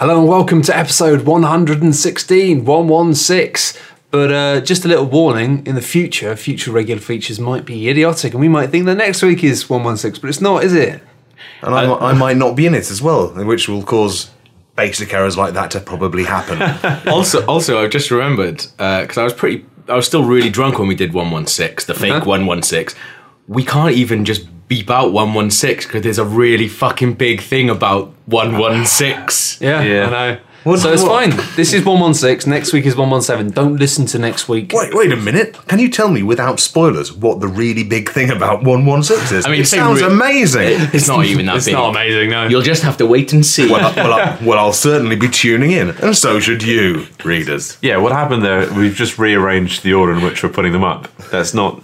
Hello and welcome to episode 116, 116. But uh, just a little warning in the future, future regular features might be idiotic and we might think that next week is 116, but it's not, is it? And I, I might not be in it as well, which will cause basic errors like that to probably happen. also, also, I've just remembered because I was pretty, I was still really drunk when we did one one six, the fake Uh-huh. one one six. We can't even just beep out one one six because there's a really fucking big thing about one one six. Yeah, Yeah. I know. What- so it's what? fine. This is 116, next week is 117. Don't listen to next week. wait, wait a minute. Can you tell me without spoilers what the really big thing about 116 is? I mean, it sounds re- amazing. It's not even that It's big. not amazing, no. You'll just have to wait and see. well, I, well, I, well, I'll certainly be tuning in, and so should you, readers. Yeah, what happened there? We've just rearranged the order in which we're putting them up. That's not.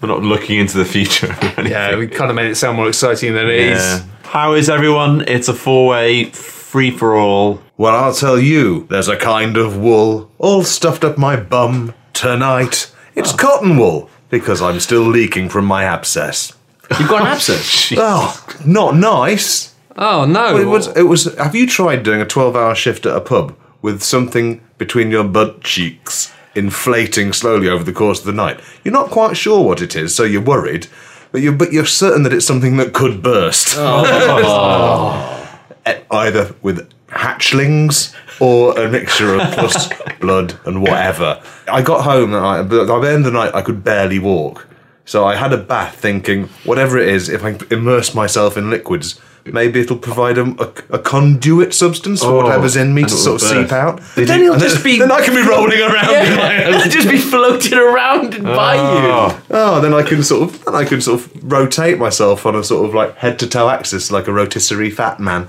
We're not looking into the future. yeah, we kind of made it sound more exciting than it is. Yeah. How is everyone? It's a four-way free for all. Well, I'll tell you, there's a kind of wool all stuffed up my bum tonight. It's cotton wool because I'm still leaking from my abscess. You've got an abscess. Oh, not nice. Oh, no. It was. It was. Have you tried doing a twelve-hour shift at a pub with something between your butt cheeks inflating slowly over the course of the night? You're not quite sure what it is, so you're worried, but you're but you're certain that it's something that could burst. Oh, e- eh, Either with hatchlings or a mixture of pus, blood, and whatever. I got home and but by the end of the night, I could barely walk. So I had a bath thinking, whatever it is, if I immerse myself in liquids, maybe it'll provide a, a, a conduit substance for Oh, whatever's in me to sort of seep out. Did then he'll just be. Then I can be rolling around in my Yeah, just be floating around and by you. Oh, Oh, then I can sort of then I can sort of rotate myself on a sort of like head to toe axis like a rotisserie fat man.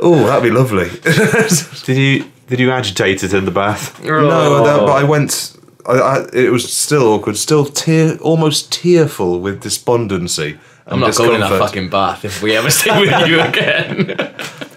Oh, that'd be lovely. did you did you agitate it in the bath? no, oh. that, but I went. I, I, it was still awkward, still tear, almost tearful with despondency. I'm not going in that fucking bath if we ever stay with you again.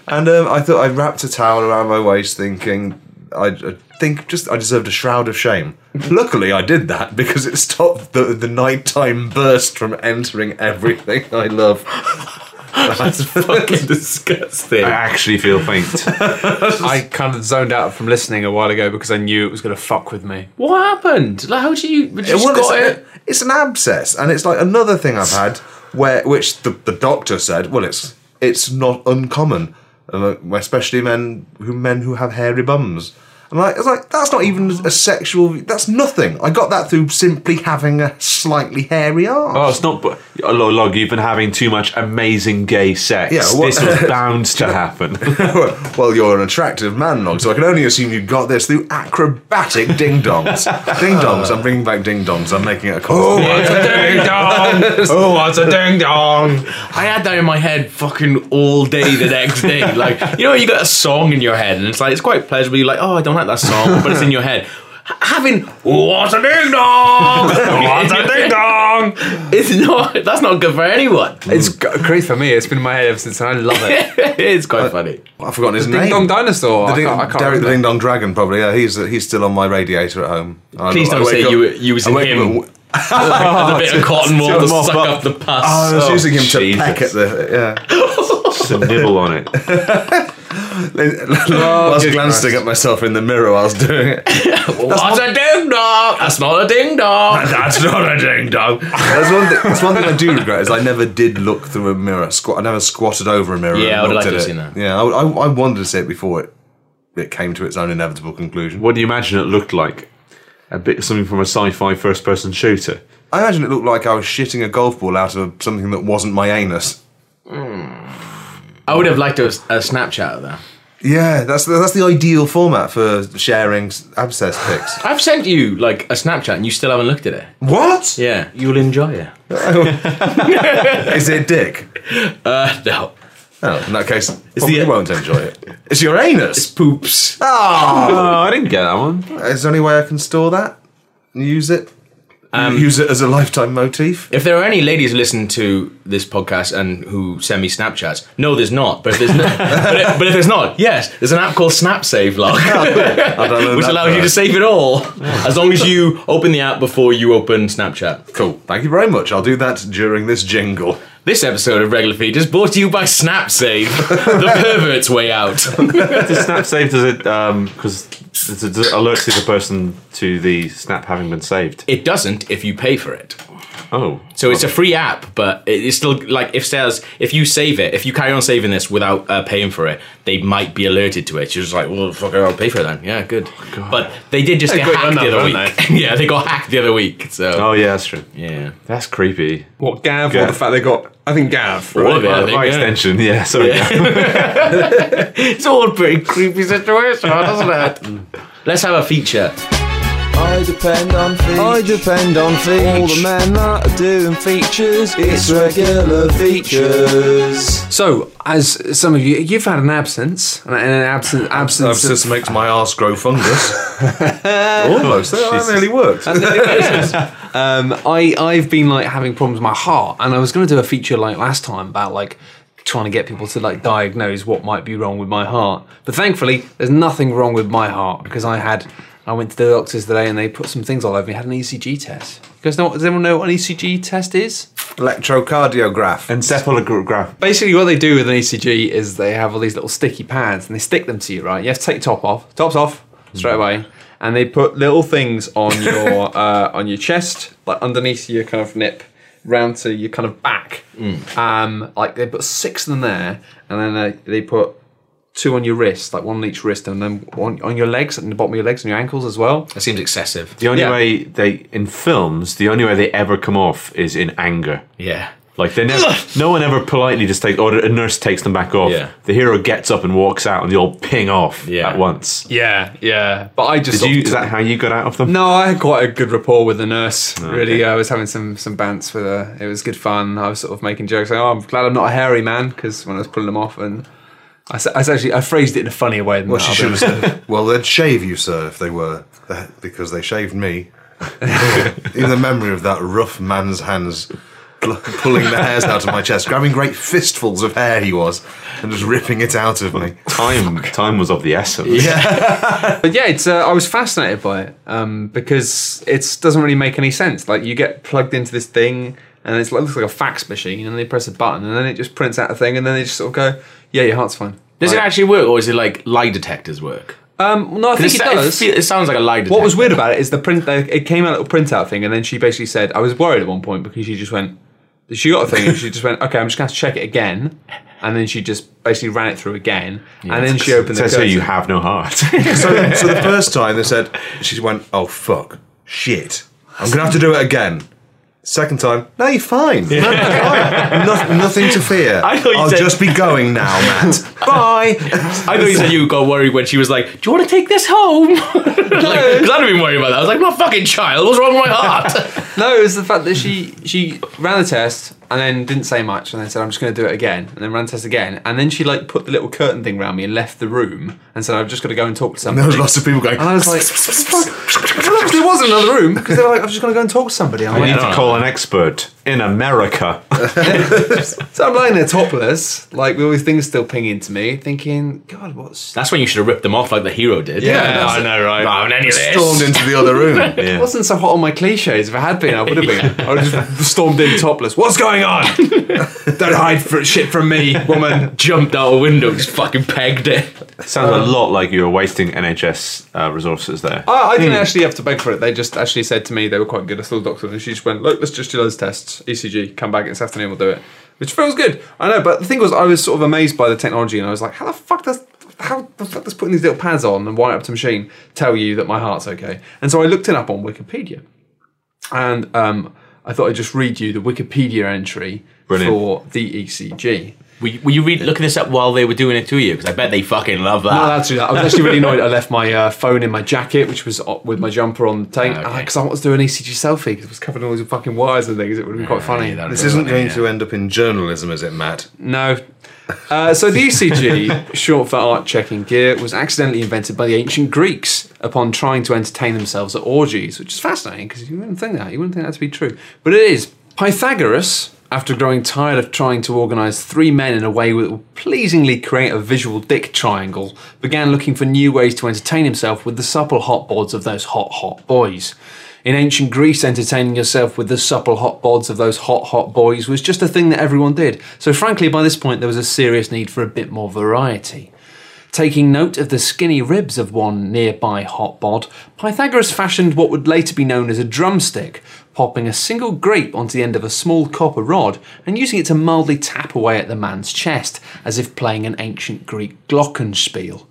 And um, I thought I wrapped a towel around my waist, thinking I, I think just I deserved a shroud of shame. Luckily, I did that because it stopped the the nighttime burst from entering everything I love. That's fucking disgusting. I actually feel faint. I kind of zoned out from listening a while ago because I knew it was going to fuck with me. What happened? Like, how did you? You just Well, got it's, it. it's an abscess, and it's like another thing I've had where which the, the doctor said, well, it's it's not uncommon, uh, especially men who men who have hairy bums. And like, it's like that's not even a sexual. That's nothing. I got that through simply having a slightly hairy arm. Oh, it's not. But oh, log, log, you've been having too much amazing gay sex. Yeah, what- this was bound to happen. well, you're an attractive man, Nog, so I can only assume you got this through acrobatic ding dongs. ding dongs. I'm bringing back ding dongs. I'm making it a constant. What's oh, a ding dong? Oh, what's a ding dong? I had that in my head fucking all day the next day. Like, you know, you got a song in your head, and it's like it's quite pleasurable. You're like, oh, I don't like that song, but it's in your head. H- Having what's a ding dong? what's a ding dong? It's not. That's not good for anyone. It's g- great for me. It's been in my head ever since, and I love it. it's quite uh, funny. I've forgotten his Ding name. dong dinosaur. The I ding, can't, I can't Derek the remember. Ding Dong Dragon, probably. Yeah, he's he's still on my radiator at home. I- Please I don't wake say up- you were using wake up him. at- As a bit of cotton wool to to suck up. up the pus. Oh, I was Oh, using him to Jesus. peck at the yeah. Just a nibble on it. Oh, whilst good glancing Christ. at myself in the mirror whilst doing it. What's a ding dong? That's not a ding dong. That's not a ding dong. That's one thing. That's one thing I do regret is I never did look through a mirror. Squat. I never squatted over a mirror. Yeah, I would looked like to have seen that. Yeah, I, I, I wanted to see it before it it came to its own inevitable conclusion. What do you imagine it looked like? A bit something from a sci-fi first-person shooter. I imagine it looked like I was shitting a golf ball out of something that wasn't my anus. Hmm. I would have liked a, a Snapchat of that. Yeah, that's the, that's the ideal format for sharing abscess pics. I've sent you like a Snapchat and you still haven't looked at it. what? Yeah, you'll enjoy it. Is it dick? Uh, no. Oh, in that case, probably the- won't enjoy it. It's your anus. Poops. Oh, Oh, I didn't get that one. is there any way I can store that? And use it? Um, use it as a lifetime motif? If there are any ladies who listen to this podcast and who send me Snapchats, no, there's not. But if there's not, but, if, but if there's not, yes, there's an app called SnapSave Log, I which allows you to save it all, as long as you open the app before you open Snapchat. Cool. Thank you very much. I'll do that during this jingle. This episode of Regular Feed is brought to you by SnapSave, the pervert's way out. Does Snap save? Does it? Um, because it alerts the other person to the Snap having been saved. It doesn't if you pay for it. Oh, So it's a free app, but it's still like if says if you save it, if you carry on saving this without uh, paying for it, they might be alerted to it. You're just like, well, fuck, it, I'll pay for it then. Yeah, good. but they did just They get hacked the other haven't week. yeah, they got hacked the other week. So oh yeah, that's true. yeah, That's creepy. What Gav? Gav. Or the fact they got? I think Gav. All of it, By, think, by yeah. extension, yeah. Sorry. it's all a pretty creepy situation, doesn't it? Let's have a feature. I depend on features. I depend on features. All the men that are doing features. It's regular features. So, as some of you, you've had an absence, and an absence, absence. Abscess of- makes my arse grow fungus. Almost. That, that Jesus. nearly worked. um, I I've been like having problems with my heart, and I was going to do a feature like last time about like trying to get people to like diagnose what might be wrong with my heart. But thankfully, there's nothing wrong with my heart because I had I went to the doctors today and they put some things all over me. I had an ECG test. You guys know? Does anyone know what an ECG test is? Electrocardiograph. Encephalograph. Basically, what they do with an ECG is they have all these little sticky pads and they stick them to you, right? You have to take your top off. Top's off straight away, and they put little things on your uh, on your chest, like underneath your kind of nip, round to your kind of back. Um, like they put six of them there, and then they, they put two on your wrist, like one on each wrist, and then one on your legs, and the bottom of your legs and your ankles as well. That seems excessive. The only Yeah. way they in films, the only way they ever come off is in anger. Yeah. Like they never, no one ever politely just takes, or a nurse takes them back off. Yeah. The hero gets up and walks out, and they all ping off Yeah. at once. Yeah, yeah. But I just Did you? Is that how you got out of them? No, I had quite a good rapport with the nurse. Really, I was having some some bants with her. It was good fun. I was sort of making jokes like, "Oh, I'm glad I'm not a hairy man," because when I was pulling them off, and I, s- I s- actually I phrased it in a funnier way than Well, that. she should have said, well, they'd shave you, sir, if they were, because they shaved me. In the memory of that rough man's hands pulling the hairs out of my chest, grabbing great fistfuls of hair he was, and just ripping it out of me. Time, time was of the essence. Yeah, But yeah, it's uh, I was fascinated by it um, because it doesn't really make any sense. Like you get plugged into this thing, and it's, it looks like a fax machine, and they press a button, and then it just prints out a thing, and then they just sort of go, "Yeah, your heart's fine." Does it Like- actually work, or is it like lie detectors work? Um, no, I think It, it sa- does. feel- it sounds like a lie detector. What was weird about it is the print. they- It came out a little printout thing, and then she basically said, "I was worried at one point because she just went." She got a thing, and she just went, "Okay, I'm just going to check it again," and then she just basically ran it through again, and then she opened the says here curtain. you have no heart. So, so the first time they said, she went, oh, fuck, shit. I'm going to have to do it again. Second time, no, you're fine. No, you're fine. No- nothing to fear. I thought you I'll said- just be going now, Matt. Bye. I thought you said you got worried when she was like, "Do you want to take this home?" Because I'd have been worried about that. I was like, "I'm fucking child. What's wrong with my heart?" No, it was the fact that she she ran the test and then didn't say much, and then said, "I'm just going to do it again," and then ran the test again, and then she like put the little curtain thing around me and left the room, and said, "I've just got to go and talk to somebody There was lots of people going, and I was like, "Fuck." "There was another room because they were like, I'm just going to go and talk to somebody." I'm I need to call an expert in America. So I'm lying there topless, like with all these things still pinging to me, thinking, God, what's That's when you should have ripped them off like the hero did. Yeah, I know, right? Not having any of this. stormed into the other room. It wasn't so hot on my cliches. If I had been, I would have been. I would have just stormed in topless. What's going on? Don't hide for shit from me, woman. Jumped out a window, just fucking pegged it. Sounds a lot like you were wasting NHS uh, resources there. I, I didn't actually have to beg for it. They just actually said to me they were quite good. I saw the doctor, and she just went, "Look, let's just do those tests. ECG. Come back this afternoon. We'll do it." Which feels good. I know, but the thing was, I was sort of amazed by the technology, and I was like, "How the fuck does how the fuck does putting these little pads on and wiring up to machine tell you that my heart's okay?" And so I looked it up on Wikipedia, and um, I thought I'd just read you the Wikipedia entry Brilliant. for the ECG. Were you, were you read, looking this up while they were doing it to you? Because I bet they fucking love that. No, that's I was actually really annoyed. I left my uh, phone in my jacket, which was uh, with my jumper on the tank, Ah, okay. because I wanted to do an ECG selfie because it was covered in all these fucking wires and things. It would have been quite funny. yeah, This isn't going to end up in journalism, is it, Matt? no. Uh, so the ECG, short for art checking gear, was accidentally invented by the ancient Greeks upon trying to entertain themselves at orgies, which is fascinating because you wouldn't think that. You wouldn't think that to be true, but it is. Pythagoras, after growing tired of trying to organise three men in a way that would pleasingly create a visual dick triangle, began looking for new ways to entertain himself with the supple hot boards of those hot, hot boys. In ancient Greece, entertaining yourself with the supple hot bods of those hot, hot boys was just a thing that everyone did. So, frankly, by this point, there was a serious need for a bit more variety. Taking note of the skinny ribs of one nearby hot bod, Pythagoras fashioned what would later be known as a drumstick, popping a single grape onto the end of a small copper rod and using it to mildly tap away at the man's chest, as if playing an ancient Greek glockenspiel.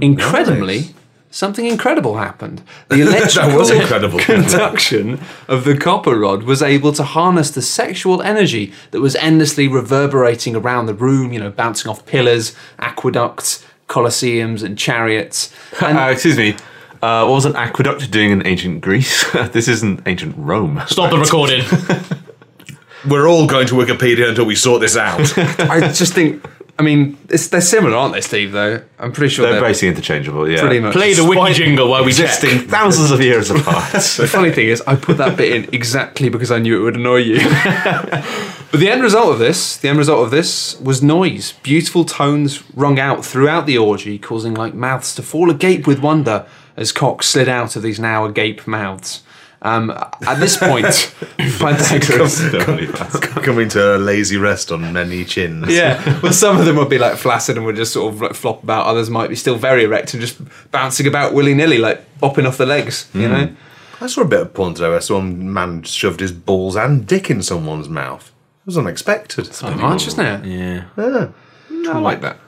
Incredibly, nice. something incredible happened. The electrical That was incredible. conduction of the copper rod was able to harness the sexual energy that was endlessly reverberating around the room, you know, bouncing off pillars, aqueducts, colosseums, and chariots. And Uh, excuse me. Uh, what was an aqueduct doing in ancient Greece? this isn't ancient Rome. Stop the recording. We're all going to Wikipedia until we sort this out. I just think, I mean, it's, they're similar, aren't they, Steve? Though I'm pretty sure They're they're, basically interchangeable. Yeah, pretty much. Play the wiki jingle while we existing check. thousands of years apart. The funny thing is, I put that bit in exactly because I knew it would annoy you. but the end result of this, the end result of this was noise. Beautiful tones rung out throughout the orgy, causing like mouths to fall agape with wonder as cocks slid out of these now agape mouths. Um, at this point, Pythagoras. Definitely fast. Coming to a lazy rest on many chins. Yeah, well, some of them would be like flaccid and would just sort of like flop about. Others might be still very erect and just bouncing about willy nilly, like bopping off the legs. You know. I saw a bit of porn today where some man shoved his balls and dick in someone's mouth. It was unexpected. Not much, isn't it? Yeah. Yeah. I like that.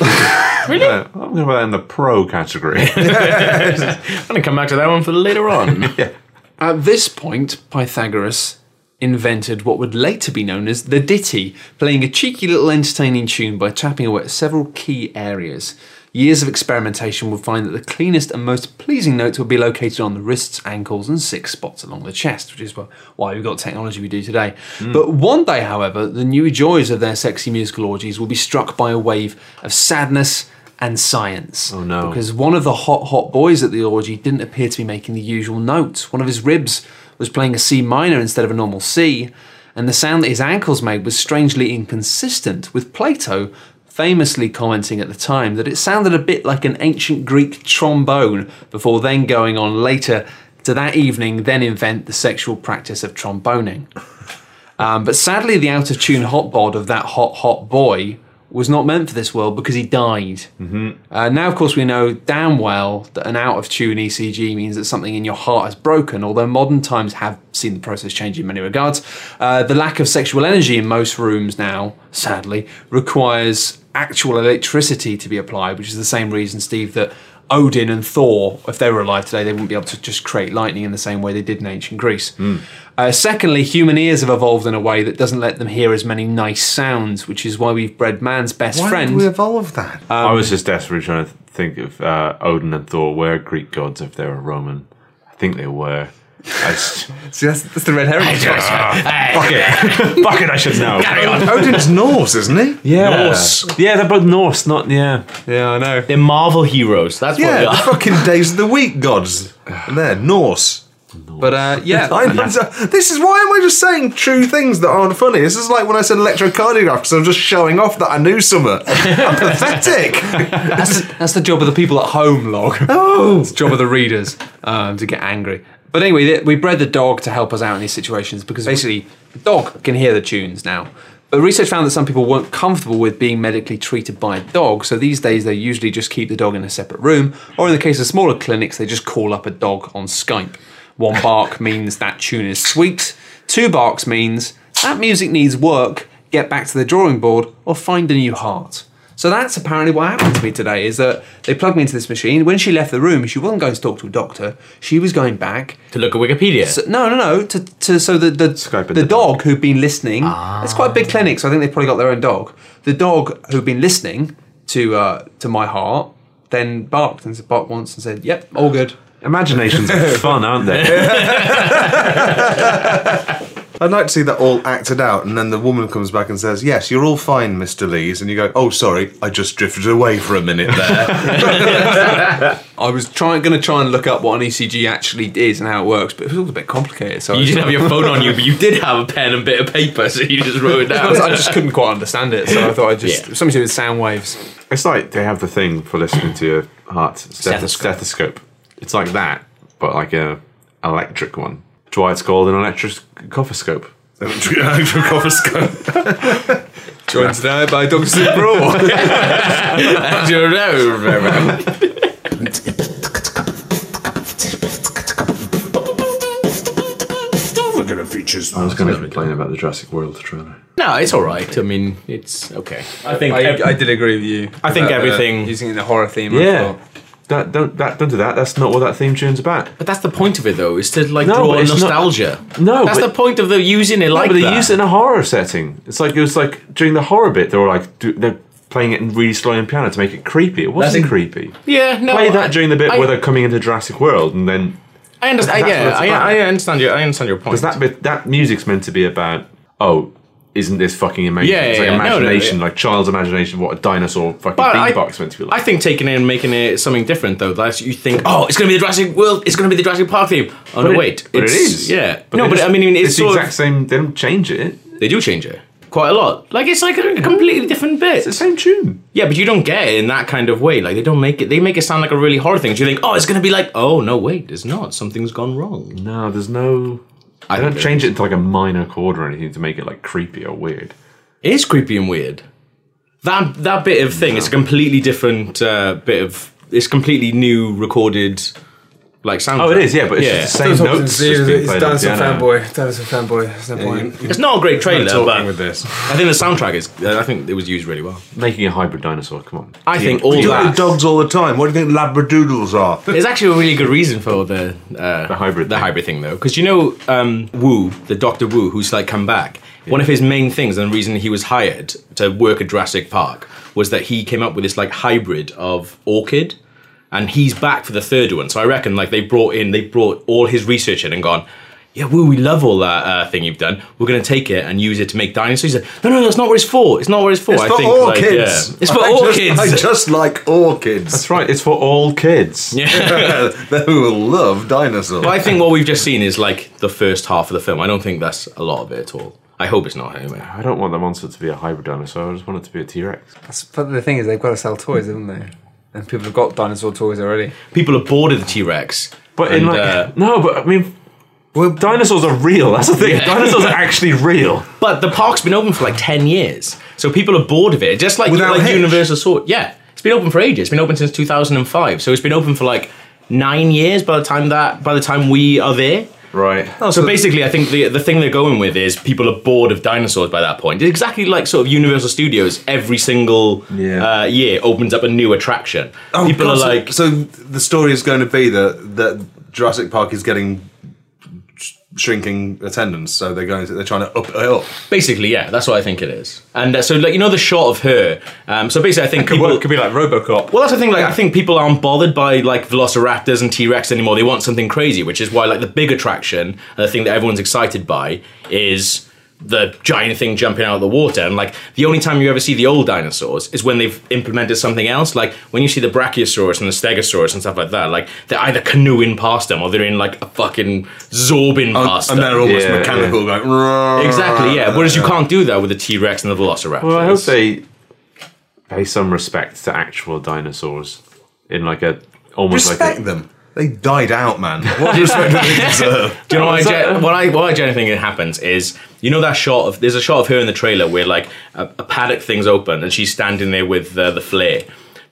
Yeah, I'm going to put that in the pro category. I'm going to come back to that one for later on. At this point, Pythagoras invented what would later be known as the ditty, playing a cheeky little entertaining tune by tapping away at several key areas. Years of experimentation would find that the cleanest and most pleasing notes would be located on the wrists, ankles, and six spots along the chest, which is why we've got technology we do today. Hmm. But one day, however, the new joys of their sexy musical orgies will be struck by a wave of sadness and science. Oh, no. Because one of the hot, hot boys at the orgy didn't appear to be making the usual notes. One of his ribs was playing a C minor instead of a normal C, and the sound that his ankles made was strangely inconsistent, with Plato famously commenting at the time that it sounded a bit like an ancient Greek trombone, before then going on later to that evening then invent the sexual practice of tromboning. Um, but sadly, the out of tune hot bod of that hot, hot boy was not meant for this world because he died. Mm-hmm. Uh, now, of course, we know damn well that an out of tune ECG means that something in your heart has broken, although modern times have seen the process change in many regards. Uh, the lack of sexual energy in most rooms now, sadly, requires actual electricity to be applied, which is the same reason, Steve, that Odin and Thor, if they were alive today, they wouldn't be able to just create lightning in the same way they did in ancient Greece. Uh, secondly, human ears have evolved in a way that doesn't let them hear as many nice sounds, which is why we've bred man's best Why friend. did we evolve that? I was just desperately trying to think if uh, Odin and Thor were Greek gods if they were Roman. I think they were. I just, See, that's, that's the red herring. fuck it. fuck it, I should know. Odin's Norse, isn't he? Yeah. Norse. Yeah, they're both Norse, not, yeah. yeah, I know. They're Marvel heroes. That's what Yeah, they the are. fucking Days of the Week gods. And they're Norse. But uh, yeah, this is why am I just saying true things that aren't funny? This is like when I said electrocardiograph because I'm just showing off that I knew something. I'm pathetic. that's, the, that's the job of the people at home, log. Oh, It's the job of the readers um, to get angry. But anyway, we bred the dog to help us out in these situations because basically the dog can hear the tunes now. But research found that some people weren't comfortable with being medically treated by a dog, so these days they usually just keep the dog in a separate room, or in the case of smaller clinics, they just call up a dog on Skype. One bark means that tune is sweet, two barks means that music needs work, get back to the drawing board, or find a new heart. So that's apparently what happened to me today. Is that they plugged me into this machine. When she left the room, she wasn't going to talk to a doctor. She was going back. To look at Wikipedia. So, no, no, no. To, to so the the, the, the dog who'd been listening. It's quite a big clinic, so I think they've probably got their own dog. The dog who'd been listening to uh, to my heart then barked and said barked once and said, "Yep, all good." Imaginations are fun, aren't they? I'd like to see that all acted out, and then the woman comes back and says, "Yes, you're all fine, Mister Lees," and you go, "Oh, sorry, I just drifted away for a minute there." I was trying, going to try and look up what an ECG actually is and how it works, but it was all a bit complicated. So You didn't have your phone on you, but you did have a pen and bit of paper, so you just wrote it I was- down. I just couldn't quite understand it, so I thought I'd just Yeah. something to do with sound waves. It's like they have the thing for listening to your heart stethoscope. Stethoscope. Stethoscope. It's like that, but like a electric one. That's why it's called an electric cophoscope. Cophoscope. Joined tonight by Dr. Sleep Raw. I don't know. I was going to complain about the Jurassic World trailer. No, it's all right. I mean, it's okay. I think I, ev- I did agree with you. I think about, uh, everything- using the horror theme. I Yeah. thought. That, don't that don't do that. That's not what that theme tune's about. but that's the point of it, though, is to like No, draw it's not- nostalgia. No, that's but- the point of the using it like but they that. use it in a horror setting. It's like it was like during the horror bit. They were like do, they're playing it in really slow on piano to make it creepy. It wasn't That's- creepy. yeah, no. Play I- that during the bit I, where they're coming into Jurassic World, and then I understand. That's yeah, I. I understand your. I understand your point. because that bit that music's meant to be about oh. Isn't this fucking amazing? Yeah, it's like yeah. No, no, imagination, yeah. like child's imagination, what a dinosaur fucking But I- beatbox meant to be like. I think taking it and making it something different though. That's you think, oh, it's going to be the Jurassic World. It's going to be the Jurassic Park theme. Oh no, it- wait, but it's, it is. Yeah, But no, but I mean, it's, it's the exact of, same. They don't change it. they do change it quite a lot. Like it's like a completely different bit. It's the same tune. Yeah, but you don't get it in that kind of way. Like they don't make it. They make it sound like a really horror thing. So you think, oh, it's going to be like, oh no, wait, it's not. Something's gone wrong. No, there's no. I don't change it into like a minor chord or anything to make it like creepy or weird. It is creepy and weird. That that bit of thing is a completely different uh, bit of. It's completely new recorded, like soundtrack. Oh, it is, yeah, but it's yeah. just the same notes. just being played on dinosaur piano. fanboy. Dinosaur fanboy. There's no point. It's not a great trailer, talking but with this. I think the soundtrack is. Uh, I think it was used really well. Making a hybrid dinosaur, come on. I think all You look at that. dogs all the time. What do you think labradoodles are? There's actually a really good reason for the uh, The hybrid the thing. hybrid thing though, because you know um, Wu, the Doctor Wu, who's like come back. One of his main things and the reason he was hired to work at Jurassic Park was that he came up with this like hybrid of orchid, and he's back for the third one. So I reckon like they brought in, they brought all his research in and gone. Yeah, Wu, we love all that uh, thing you've done. We're going to take it and use it to make dinosaurs. He said, no, no, that's not what it's for. It's not what it's for. It's I for think, orchids. like, yeah. It's for I just- orchids. I just like all kids. That's right, it's for all kids. yeah. they will love dinosaurs. But I think what we've just seen is like the first half of the film. I don't think that's a lot of it at all. I hope it's not anyway. I don't want the monster to be a hybrid dinosaur, I just want it to be a T Rex. That's- But the thing is, they've got to sell toys, haven't they? And people have got dinosaur toys already. People are bored of the T Rex. But in And, like. uh, no, but I mean. Well, dinosaurs are real. That's the thing. Yeah. Dinosaurs are actually real. But the park's been open for like ten years, so people are bored of it. Just like Without like? Universal Sword. Yeah, it's been open for ages. It's been open since two thousand and five. So it's been open for like nine years by the time that by the time we are there. Right. So basically, I think the the thing they're going with is people are bored of dinosaurs by that point. It's exactly like sort of Universal Studios every single Yeah. uh, year opens up a new attraction. Oh, people God, are so- like, so the story is going to be that that Jurassic Park is getting sh- shrinking attendance, so they're going to they're trying to up it up. Basically, yeah, that's what I think it is. And uh, so, like, you know, the shot of her. Um, so basically, I think Could, people. work, could be like Robocop. well, that's the thing. Like, I think people aren't bothered by like Velociraptors and T Rex anymore. They want something crazy, which is why like the big attraction and the thing that everyone's excited by is the giant thing jumping out of the water. And like the only time you ever see the old dinosaurs is when they've implemented something else. Like when you see the Brachiosaurus and the Stegosaurus and stuff like that. Like they're either canoeing past them or they're in like a fucking zorbing oh, past and them. they're almost Yeah, mechanical, going "Rrrr." Exactly, yeah. Whereas you can't do that with the T Rex and the Velociraptor. Well, I hope they pay some respect to actual dinosaurs in like a almost Respect like a, them. They died out, man. What respect do they deserve? Do you know what I, Is that- gen- what I what I genuinely think happens is you know that shot of there's a shot of her in the trailer where like a, a paddock thing's open and she's standing there with uh, the flare.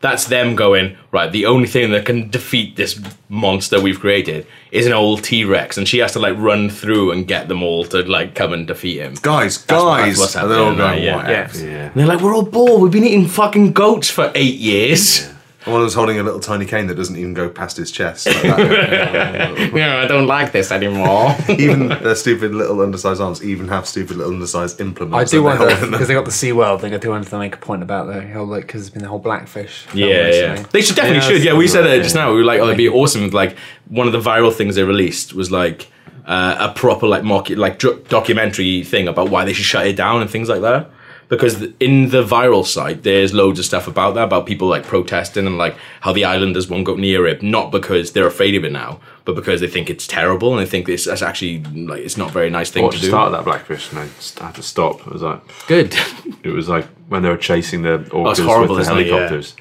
That's them going right. The only thing that can defeat this monster we've created is an old T Rex, and she has to like run through and get them all to like come and defeat him. Guys, what- guys. that's what's and they're all happening, going, yeah, "What yeah. F?" yeah. And they're like, we're all bored. We've been eating fucking goats for eight years. And One of them's holding a little tiny cane that doesn't even go past his chest. Like that. Yeah, I don't like this anymore. even their stupid little undersized arms even have stupid little undersized implements. I do they wonder hold them. because they got the Sea World thing. I do want to make a point about the whole like because there's been the whole blackfish. Yeah, yeah. They should definitely Yeah, should. Yeah, we said right, it just now. We were like, oh, it'd be awesome. if, Like one of the viral things they released was like uh, a proper like mock like dr- documentary thing about why they should shut it down and things like that. Because in the viral site, there's loads of stuff about that, about people like protesting and like how the islanders won't go near it, not because they're afraid of it now, but because they think it's terrible and they think this that's actually like it's not a very nice thing Watched to do. start that blackfish and I had to stop. It was like Good. it was like when they were chasing the orcas horrible, with the isn't it? Yeah. helicopters,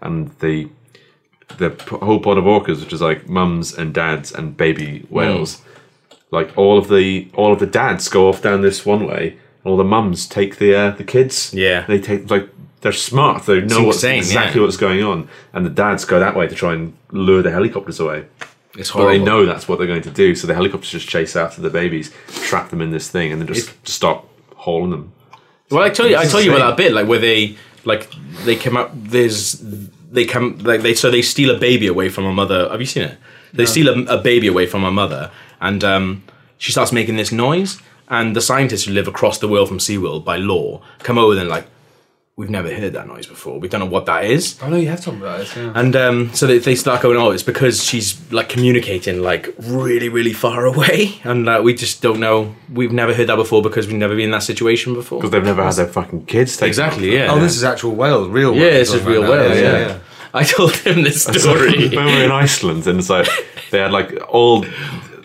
and the the whole pod of orcas, which is like mums and dads and baby whales. Hmm. Like all of the all of the dads go off down this one way, all the mums take the uh, the kids. Yeah. they take like they're smart. They know what's insane, exactly yeah. what's going on, and the dads go that way to try and lure the helicopters away. It's But they know that's what they're going to do, so the helicopters just chase after the babies, trap them in this thing, and then just start hauling them. Well, I tell you, I tell you about that bit, like where they, like, they come up. There's, they come, like, they so they steal a baby away from a mother. Have you seen it? They steal a, a baby away from a mother, and um, she starts making this noise. And the scientists who live across the world from SeaWorld by law come over and like, we've never heard that noise before. We don't know what that is. I know you have talked about this. Yeah. And um, so they, they start going, oh, it's because she's like communicating like really, really far away. And uh, we just don't know. We've never heard that before because we've never been in that situation before. Because they've never had their fucking kids taken. Exactly, yeah. Oh, this is actual whales, real. Yeah, whales it's just we're real talking about whales. now. Yeah, I told him this story. when we were in Iceland, and it's like they had like all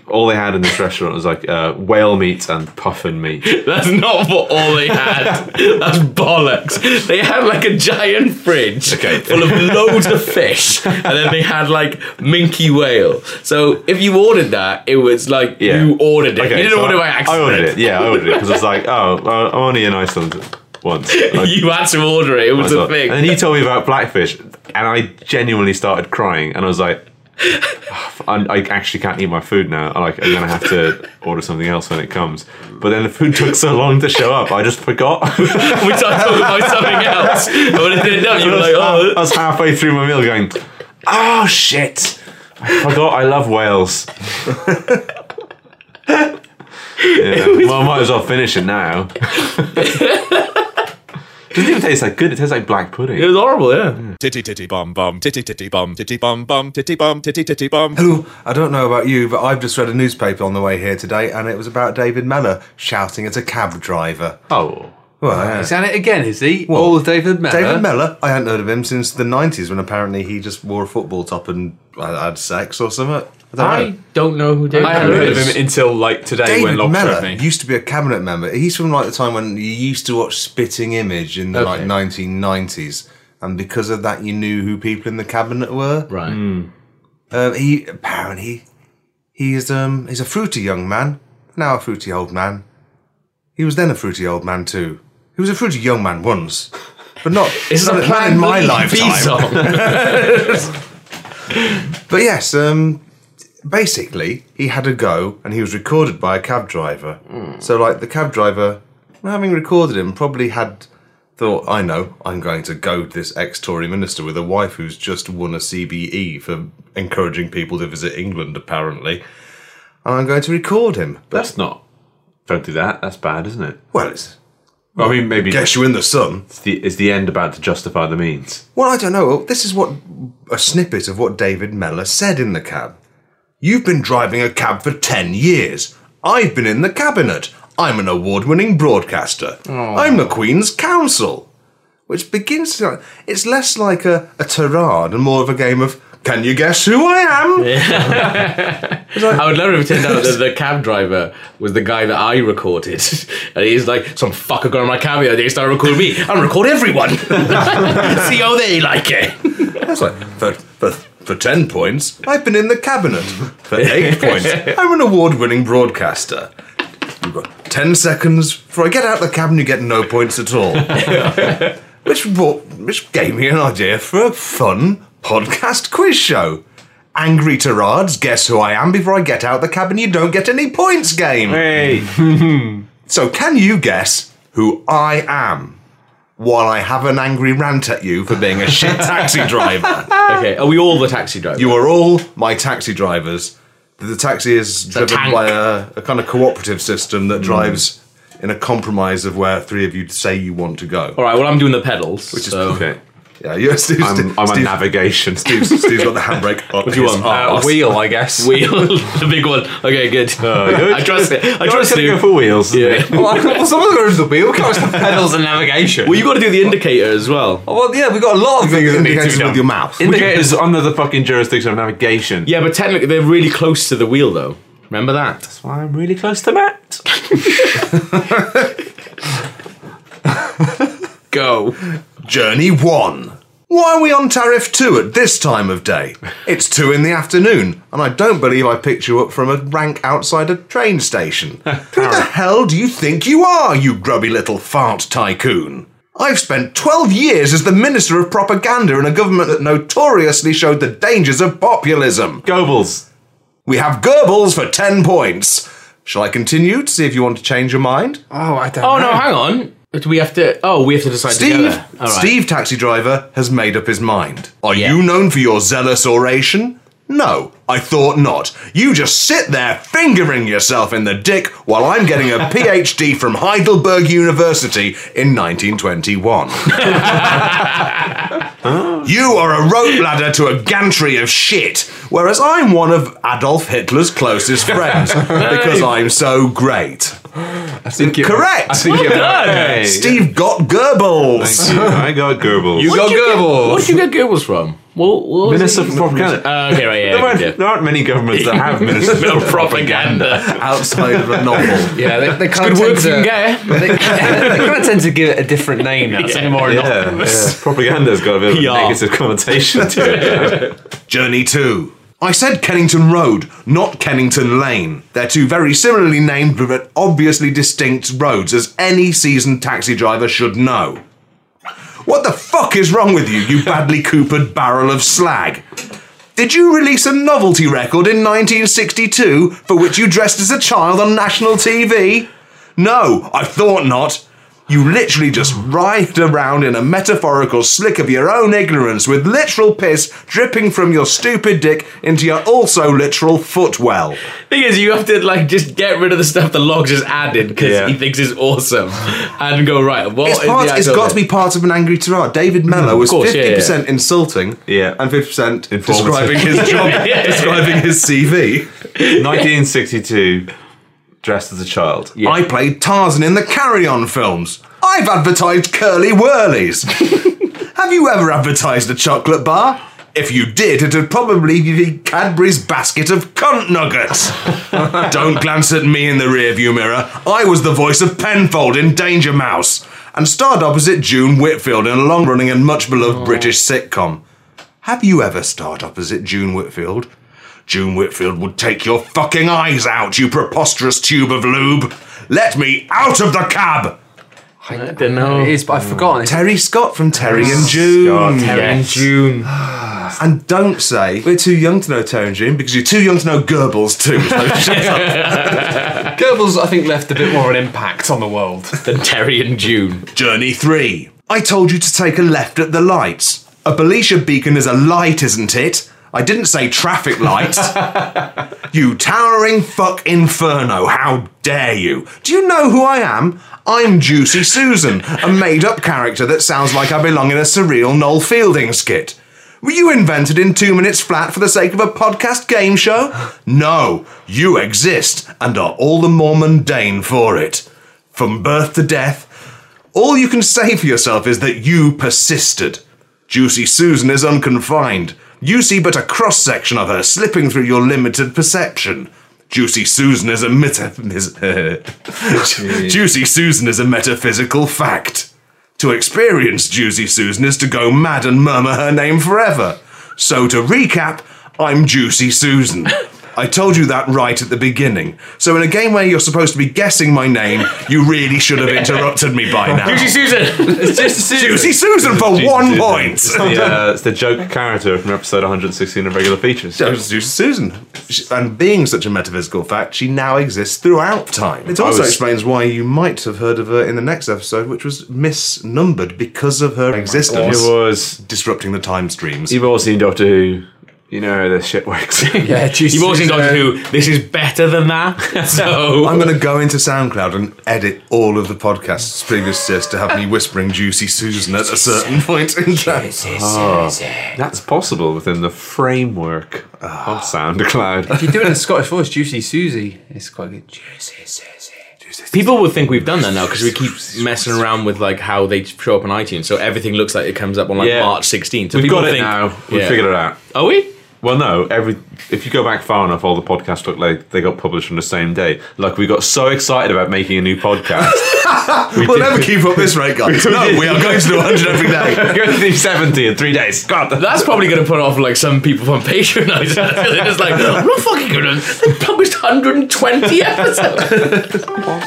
all they had in this restaurant was like uh, whale meat and puffin meat. That's not what all they had. That's bollocks. They had like a giant fridge Okay. full of loads of fish, and then they had like minke whale. So if you ordered that, it was like Yeah. you ordered it. you didn't so order by accident. I ordered it. Yeah, I ordered it because it's like, oh, I'm only in Iceland once. Like, you had to order it. It was a thing. And then he told me about blackfish, and I genuinely started crying, and I was like. I'm- I actually can't eat my food now. I'm like I'm gonna have to order something else when it comes. But then the food took so long to show up, I just forgot. we started talking about something else. And when it didn't up, you were like, I oh. was halfway through my meal going, oh shit, I forgot I love whales. yeah. Well, I might as well finish it now. Doesn't even taste like good. It tastes like black pudding. It was horrible, yeah. Titty titty bum bum, titty titty bum, titty bum bum, titty bum, titty titty bum. Hello, I don't know about you, but I've just read a newspaper on the way here today, and it was about David Mellor shouting at a cab driver. Oh, Well, yeah. Is that it again? Is he? All David Mellor. David Mellor, I hadn't heard of him since the 90s when apparently he just wore a football top and had sex or something. I don't I know. don't know who David I hadn't heard of him until like today when David Lob Mellor me. used to be a cabinet member. He's from like the time when you used to watch Spitting Image in the like 1990s, and because of that, you knew who people in the cabinet were. Right. Uh, he apparently he's um he's a fruity young man, now a fruity old man. He was then a fruity old man too. He was a fruity young man once, but not. Is not, a not plan in my lifetime. But yes, um, basically, he had a go and he was recorded by a cab driver. So, like, the cab driver, having recorded him, probably had thought, I know, I'm going to goad this ex Tory minister with a wife who's just won a CBE for encouraging people to visit England, apparently. And I'm going to record him. But, that's not. Don't do that. That's bad, isn't it? well, it's. I mean, maybe Guess you in the sun. it's the, is the end about to justify the means? Well, I don't know. This is what a snippet of what David Mellor said in the cab. You've been driving a cab for 10 years. I've been in the cabinet. I'm an award winning broadcaster. I'm the Queen's counsel. Which begins to. It's less like a, a tirade and more of a game of, can you guess who I am? yeah I would love it if it turned out that the cab driver was the guy that I recorded. And he's like, some fucker got on my cab the other day, started recording me. I'm record everyone. See how they like it. That's like, for, for, for 10 points, I've been in the cabinet. For 8 points, I'm an award winning broadcaster. You've got 10 seconds before I get out the cab and you get no points at all. which, brought, which gave me an idea for a fun podcast quiz show. Angry Tirades, guess who I am before I get out the cab and you don't get any points game. Hey, So, can you guess who I am while I have an angry rant at you for being a shit taxi driver? Okay, are we all the taxi drivers? You are all my taxi drivers. The taxi is driven tank. by a, a kind of cooperative system that hmm. drives in a compromise of where three of you say you want to go. all right, well, I'm doing the pedals. Which is so. okay. Yeah, you're Steve, I'm, Steve, I'm a Steve, navigation. Steve's, Steve's got the handbrake on. What do you want? Uh, wheel, I guess. Wheel, the big one. Okay, good. I trust it. I I trust to go you. for wheels. Yeah. well, someone's going to the wheel. Can't just have pedals and navigation. Well, you got to do the indicator as well. well, yeah, we've got a lot of things that need to Indicators be with your mouth. Indicators under the fucking jurisdiction of navigation. Yeah, but technically they're really close to the wheel, though. Remember that? That's why I'm really close to Matt. Go. Journey one. Why are we on tariff two at this time of day? It's two in the afternoon, and I don't believe I picked you up from a rank outside a train station. Who the hell do you think you are, you grubby little fart tycoon? I've spent 12 years as the Minister of Propaganda in a government that notoriously showed the dangers of populism. Goebbels. We have Goebbels for 10 points. Shall I continue to see if you want to change your mind? Oh, I don't Oh know. no, hang on. Do we have to? Oh, we have to decide Steve, together. All right. Steve, taxi driver, has made up his mind. Are Yeah. you known for your zealous oration? No, I thought not. You just sit there fingering yourself in the dick while I'm getting a PhD from Heidelberg University in 1921. You are a rope ladder to a gantry of shit, whereas I'm one of Adolf Hitler's closest friends because I'm so great. I think you're Correct. I think you're Hey. Steve got Goebbels. Thank you. I got Goebbels. You got Where'd get- Goebbels. Where'd you get Goebbels from? Well, what was Minister it? for Propaganda. Uh, okay, right, yeah. yeah. There aren't many governments that have ministers No for propaganda. outside of a novel. Yeah, they, they kind Good of work tend to. get. They, they kind of tend to give it a different name now. Something more Yeah, yeah. Propaganda's got a bit of a negative connotation to it. Journey 2. I said Kennington Road, not Kennington Lane. They're two very similarly named but obviously distinct roads, as any seasoned taxi driver should know. What the fuck is wrong with you, you badly coopered barrel of slag? Did you release a novelty record in 1962 for which you dressed as a child on national TV? No, I thought not. You literally just ride around in a metaphorical slick of your own ignorance with literal piss dripping from your stupid dick into your also literal footwell. Thing is, you have to like just get rid of the stuff the log just added because Yeah. he thinks it's awesome, and go right. What It's, is part, the it's actual got to bit? be part of an angry tirade. David Mellor mm, was course, yeah, 50% insulting Yeah. and 50% Informative. describing his job, describing his CV. 1962, dressed as a child. Yeah. I played Tarzan in the Carry On films. I've advertised Curly Wurlies. Have you ever advertised a chocolate bar? If you did, it'd probably be Cadbury's basket of cunt nuggets. Don't glance at me in the rearview mirror. I was the voice of Penfold in Danger Mouse and starred opposite June Whitfield in a long running and much beloved oh. British sitcom. Have you ever starred opposite June Whitfield? June Whitfield would take your fucking eyes out, you preposterous tube of lube. Let me out of the cab! I don't know. It is, but I've forgotten. It's Terry Scott from Terry and June. Terry and Yes. June. And don't say we're too young to know Terry and June because you're too young to know Goebbels too. So. Goebbels, I think, left a bit more of an impact on the world. Than Terry and June. Journey 3. I told you to take a left at the lights. A Belisha beacon is a light, isn't it? I didn't say traffic lights. you towering fuck inferno, how dare you? Do you know who I am? I'm Juicy Susan, a made up character that sounds like I belong in a surreal Noel Fielding skit. Were you invented in two minutes flat for the sake of a podcast game show? No, you exist and are all the more mundane for it. From birth to death, all you can say for yourself is that you persisted. Juicy Susan is unconfined. You see but a cross section of her slipping through your limited perception. Juicy Susan is a meta- Juicy Susan is a metaphysical fact. To experience Juicy Susan is to go mad and murmur her name forever. So to recap, I'm Juicy Susan. I told you that right at the beginning. So in a game where you're supposed to be guessing my name, you really should have interrupted me by now. Juicy Susan. It's just Juicy Susan for Juicy one Susan. point. It's the, uh, it's the joke character from episode 116 of Regular Features. Juicy Susan. She- And being such a metaphysical fact, she now exists throughout time. It I also was- explains why you might have heard of her in the next episode, which was misnumbered because of her existence. It was. disrupting the time streams. You've all seen Doctor Who. You know how this shit works. yeah, juicy. You've all seen. Doctor um, Who. This is better than that. So I'm going to go into SoundCloud and edit all of the podcasts previous to this to have me whispering Juicy Susan at a certain point in time. Ah. That's possible within the framework of ah. SoundCloud. If you do it in a Scottish voice, Juicy Susie, it's quite good. Juicy Susie. people will think we've done that now because we keep messing around with like how they show up on iTunes. So everything looks like it comes up on like Yeah. March 16th. So We've people got it think, now. We've Yeah. figured it out. Are we? Well, no. Every if you go back far enough, all the podcasts look like they got published on the same day. Like we got so excited about making a new podcast. we We'll never keep up this rate, guys. No, we are going to do 100 every day. We're going to do seventy in three days. God, That's probably going to put off like some people from Patreon. They're just like, I'm not fucking gonna. They published 120 episodes.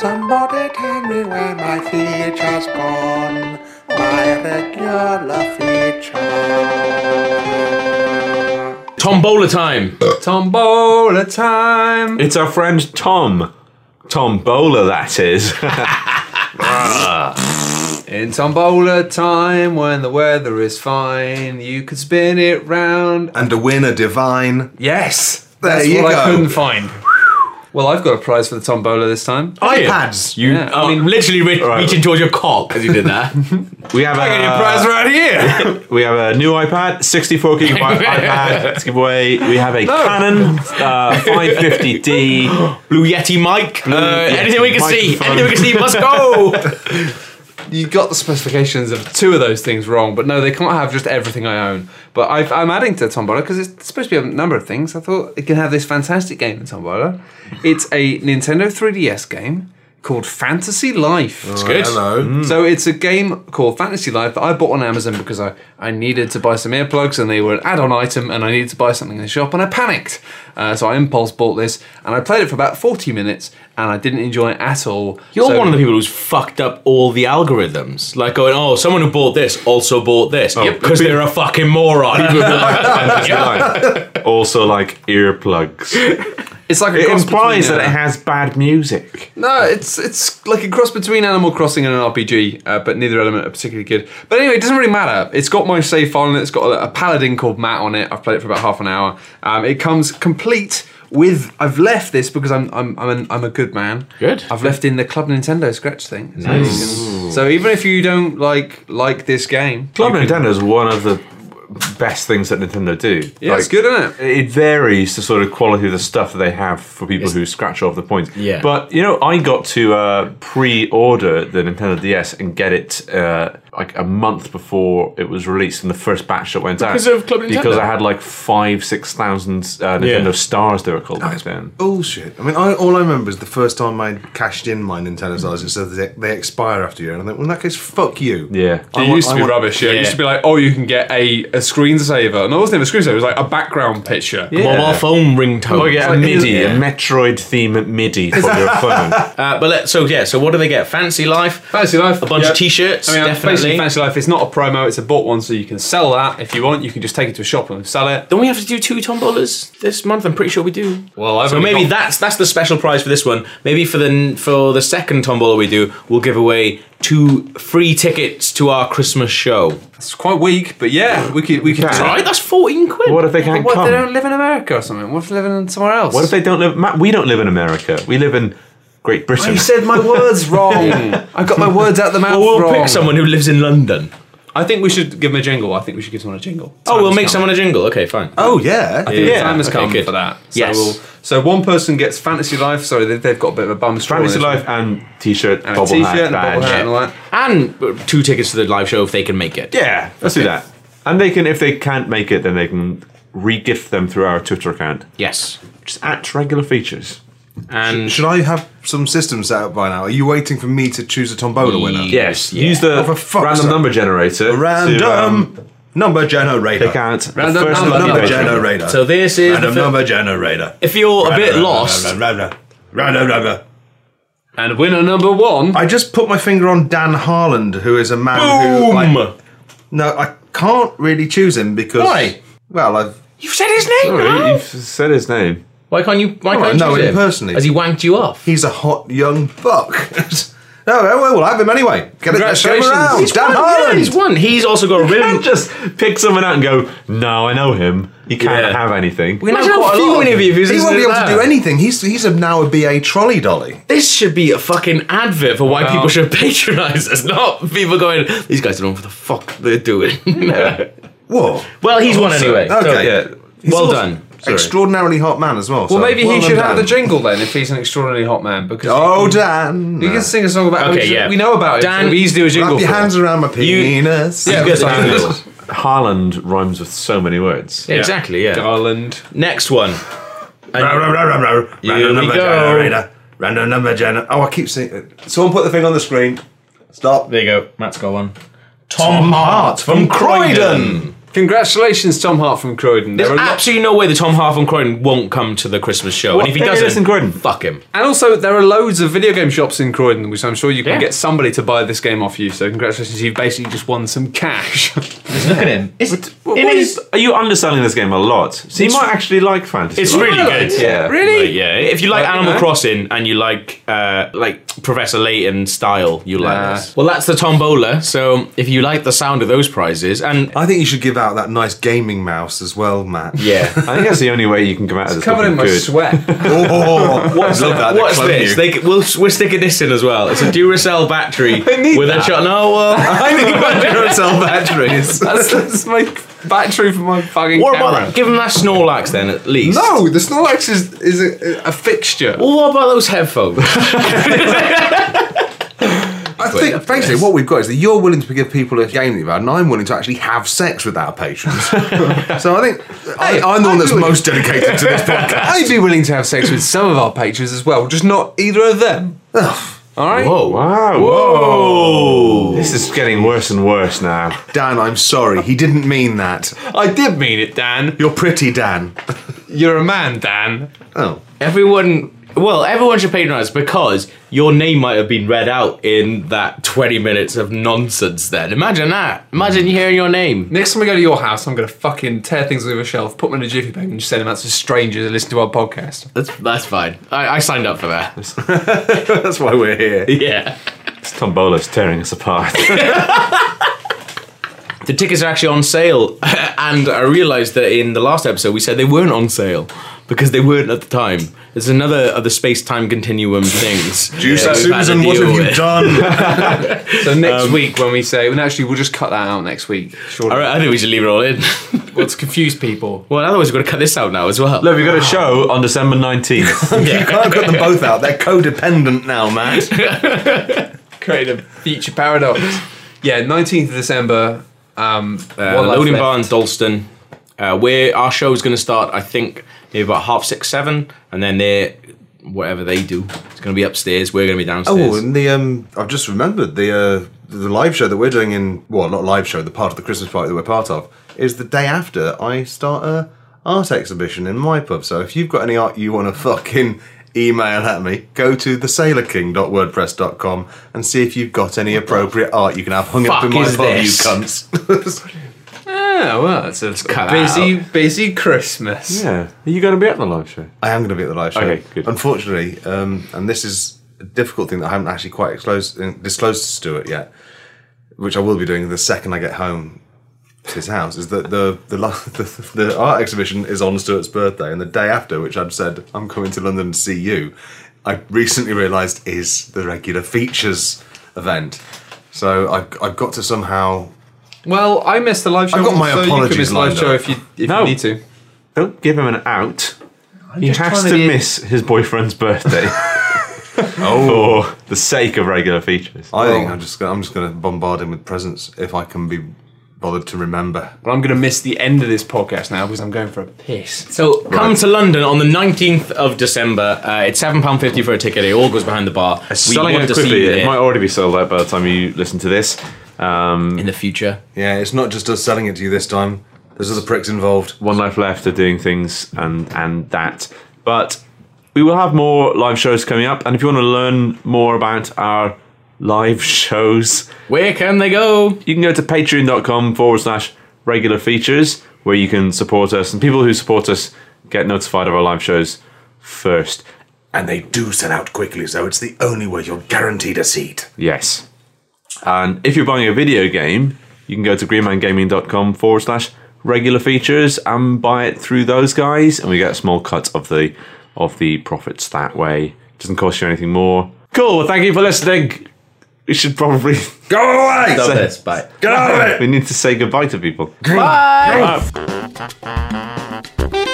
Somebody tell me where my feature's gone. My regular feature. Tombola time. Tombola time. it's our friend Tom. Tombola, that is. Ah. In Tombola time, when the weather is fine, you can spin it round. And to winner divine. Yes, There that's you what I go. couldn't find. Well, I've got a prize for the Tombola this time. iPads. You, Yeah, I I mean, literally re- Right. reaching towards your cock as you did that. we have a right here. we have a new iPad, 64 gigabyte iPad to give away. We have a Canon uh, 550D. Blue Yeti mic. Uh, anything we can see. microphone. Anything we can see must go. You got the specifications of two of those things wrong, but no, they can't have just everything I own. But I've, I'm adding to Tombola because it's supposed to be a number of things. I thought it can have this fantastic game in Tombola. It's a Nintendo 3DS game called Fantasy Life. It's good. Hello. So it's a game called Fantasy Life that I bought on Amazon because I, I needed to buy some earplugs and they were an add-on item and I needed to buy something in the shop and I panicked. Uh, so I impulse bought this and I played it for about 40 minutes and I didn't enjoy it at all. You're So- one of the people who's fucked up all the algorithms. Like going, oh, someone who bought this also bought this. Yep, because they're a fucking moron. Also, like earplugs. It's like a It cross implies between, that uh, it has bad music. No, it's it's like a cross between Animal Crossing and an RPG, uh, but neither element are particularly good. But anyway, it doesn't really matter. It's got my save file in it. It's got a, a paladin called Matt on it. I've played it for about half an hour. Um, it comes complete with. I've left this because I'm I'm I'm, an, I'm a good man. Good. I've left in the Club Nintendo scratch thing. Nice. So even if you don't like like this game, Club Nintendo is one of the best things that Nintendo do. Yeah, it's good, isn't it? It varies the sort of quality of the stuff that they have for people who scratch off the points. Yeah. But you know, I got to uh, pre-order the Nintendo DS and get it uh, like a month before it was released in the first batch that went Because out. of Club Because I had like five, six thousand uh, Nintendo Yeah. stars they were called back then. Bullshit. I mean, I, all I remember is the first time I cashed in my Nintendo stars. It said they, they expire after a year, and I think, well, in that case, fuck you. Yeah. I It want- used to I be want- rubbish. Yeah. it used to be like, oh, you can get a, a screensaver. No, it wasn't even a screensaver. It was like a background picture. Yeah. Mobile phone ringtone. Oh yeah, a like- MIDI, yeah. a Metroid theme MIDI for your phone. Uh, but let, so yeah, so what do they get? Fancy life, Fancy Life. a bunch yeah. of t-shirts, I mean, definitely. basically, Fancy Life. It's not a promo. It's a bought one, so you can sell that if you want. You can just take it to a shop and sell it. Don't we have to do two tombolas this month? I'm pretty sure we do. Well, I've so only maybe got- that's that's the special prize for this one. Maybe for the for the second tombola we do, we'll give away two free tickets to our Christmas show. It's quite weak, but yeah, we could we could. Yeah. try. Right, that's fourteen quid. What if they can't come? What if come? they don't live in America or something? What if they live in somewhere else? What if they don't live? Matt, we don't live in America. We live in Great Britain. You said my words wrong. I got my words out the mouth Or we'll wrong. pick someone who lives in London. I think we should give them a jingle. I think we should give someone a jingle. Oh, Time we'll has make come. someone a jingle. Okay, fine. Oh, yeah. I think Yeah, the time has okay, come good. for that. So Yes. we'll- so one person gets Fantasy Life. Sorry, they, they've got a bit of a bum straw. Fantasy in this Life and T-shirt. And a bobble t-shirt hat, and a bobble badge. hat and all that. And uh, two tickets to the live show if they can make it. Yeah, let's do that. And they can, if they can't make it, then they can re-gift them through our Twitter account, Yes. just at regular features. And Should I have some systems set up by now? Are you waiting for me to choose a tombola winner? Yes, Yeah. use the Oh, for fuck's random sake. number generator. Random To, um, number generator. pick out the Random first number number patron. generator. so this is random the fir- number generator. if you're a bit Random, lost. Random, random, random number. And winner number one. I just put my finger on Dan Harland, who is a man who. Boom! Like, no, I can't really choose him because. Why? Well, I've. You've said his name. Sorry, you've said his name. Why can't you? Why Oh, can't you no, choose him personally. Has he wanked you off? He's a hot young buck. no, well, we'll have him anyway. Get it, let's get him around. He's Dan Yeah, Harland. he's won. He's also got a You rim. can't just pick someone out and go, no, I know him. He can't Yeah. have anything. We know Imagine how quite a lot fuming of he'd he won't be able to do anything. He's he's a, now a BA trolley dolly. This should be a fucking advert for why Well- people should patronize us, not people going, these guys don't know what the fuck they're doing. Whoa. well, he's won anyway. so- Okay. Yeah. He's Well also done. Sorry. Extraordinarily hot man as well. Well, so maybe he done, should have Dan. the jingle then if he's an extraordinarily hot man. Because Oh, Dan. you can sing a song about. Okay, we yeah. We know about it. Dan- so we easily do a jingle. Wrap your hands it. around my penis. You get the fine. jingle. Harland rhymes with so many words. Exactly, yeah. Garland. Next one. And- Random Here we number go. generator. Random number generator. Oh, I keep saying it. Someone put the thing on the screen. Stop. There you go. Matt's got one. Tom Hart from Croydon. Congratulations, Tom Hart from Croydon. There There's are lo- absolutely no way that Tom Hart from Croydon won't come to the Christmas show. and if he There doesn't, in Croydon. fuck him. and also, there are loads of video game shops in Croydon, which I'm sure you can Yeah. get somebody to buy this game off you. So, congratulations, you've basically just won some cash. Just Look at him. It's, What it is- is. Are you underselling this game a lot? So you might actually like fantasy. It's Life. really good. Yeah. really? Like, yeah, if you like Like, Animal huh? Crossing and you like uh, like Professor Layton style, you like Nah. this. Well, that's the Tombola. So if you like the sound of those prizes, and I think you should give out that nice gaming mouse as well, Matt. yeah, I think that's the only way you can come out of this Covered in looking my good. sweat. Oh, oh, oh, oh. what's, love that. They what's clone this? you. They, we'll, we're sticking this in as well. It's a Duracell battery need with a that. shot. No, well, I think about Duracell batteries. That's, that's my battery for my fucking what camera. about give them that Snorlax then at least? No, the Snorlax is, is a, a fixture. Well, what about those headphones? I think basically what we've got is that you're willing to give people a game that you've had, and I'm willing to actually have sex with our patrons. so I think I, I'm the one that's most dedicated to this podcast. I'd be willing to have sex with some of our patrons as well, just not either of them. All right. Whoa. Wow. Whoa. This is getting worse and worse now. Dan, I'm sorry, he didn't mean that. I did mean it, Dan. You're pretty, Dan. You're a man, Dan. Oh, Everyone, well, everyone should patronise because your name might have been read out in that 20 minutes of nonsense then. Imagine that. Imagine you hearing your name. Next time we go to your house, I'm gonna fucking tear things off a shelf, put them in a jiffy bag, and just send them out to strangers that listen to our podcast. That's that's fine. I, I signed up for that. that's why we're here. yeah. This Tombola's tearing us apart. The tickets are actually on sale, and I realised that in the last episode we said they weren't on sale because they weren't at the time. There's another of the space-time continuum things. Juice that we've had to Susan, what have you done? So next week when we say, well, actually, we'll just cut that out next week. Sure. All right, I think we should leave it all in. Well, to confuse people. well, otherwise we've got to cut this out now as well. Look, we've got a show on December 19th. You can't cut them both out. They're codependent now, Matt. Create a future paradox. Yeah, 19th of December. Um, Uh, one Loading left. Bar, Dalston. Uh, where our show's going to start, I think, maybe about half six, seven, and then they, whatever they do, it's going to be upstairs. We're going to be downstairs. Oh, and the um, I've just remembered the uh, the live show that we're doing in well, not live show, the part of the Christmas party that we're part of is the day after I start a art exhibition in my pub. So if you've got any art you want to fucking email at me, go to thesailorking.wordpress.com and see if you've got any appropriate art you can have hung up in my is pub, this? you cunts. Yeah, well, it's a cut busy, busy Christmas. yeah. Are you going to be at the live show? I am going to be at the live show. Okay, good. Unfortunately, um, and this is a difficult thing that I haven't actually quite disclosed, disclosed to Stuart yet, which I will be doing the second I get home to his house, is that the the, the the art exhibition is on Stuart's birthday, and the day after, which I'd said I'm coming to London to see you, I recently realised is the regular features event. So I've, I've got to somehow. Well, I missed the live show. I've got my so you apologies can miss the live lined show up. if you if No. you need to. Don't give him an out. he just has trying to to be- miss his boyfriend's birthday. oh. For the sake of regular features. I think I'm just gonna, I'm just going to bombard him with presents if I can be bothered to remember. But I'm going to miss the end of this podcast now because I'm going for a piss. So come to London on the 19th of December. Uh, it's £7.50 for a ticket. It all goes behind the bar. We Selling want it to see quickly. you It there might already be sold out by the time you listen to this. Um, in the future. Yeah, it's not just us selling it to you this time. There's other pricks involved. one life left of doing things and and that. But we will have more live shows coming up, and if you want to learn more about our live shows, Where can they go? you can go to patreon.com forward slash regular features where you can support us, and people who support us get notified of our live shows first. And they do sell out quickly, so it's the only way you're guaranteed a seat. Yes. And if you're buying a video game, you can go to greenmangaming.com forward slash regular features and buy it through those guys, and we get a small cut of the of the profits that way. It Doesn't cost you anything more. Cool. Well, thank you for listening. We should probably Go away! Love this. Bye. Get out of it! we need to say goodbye to people. Bye. Bye.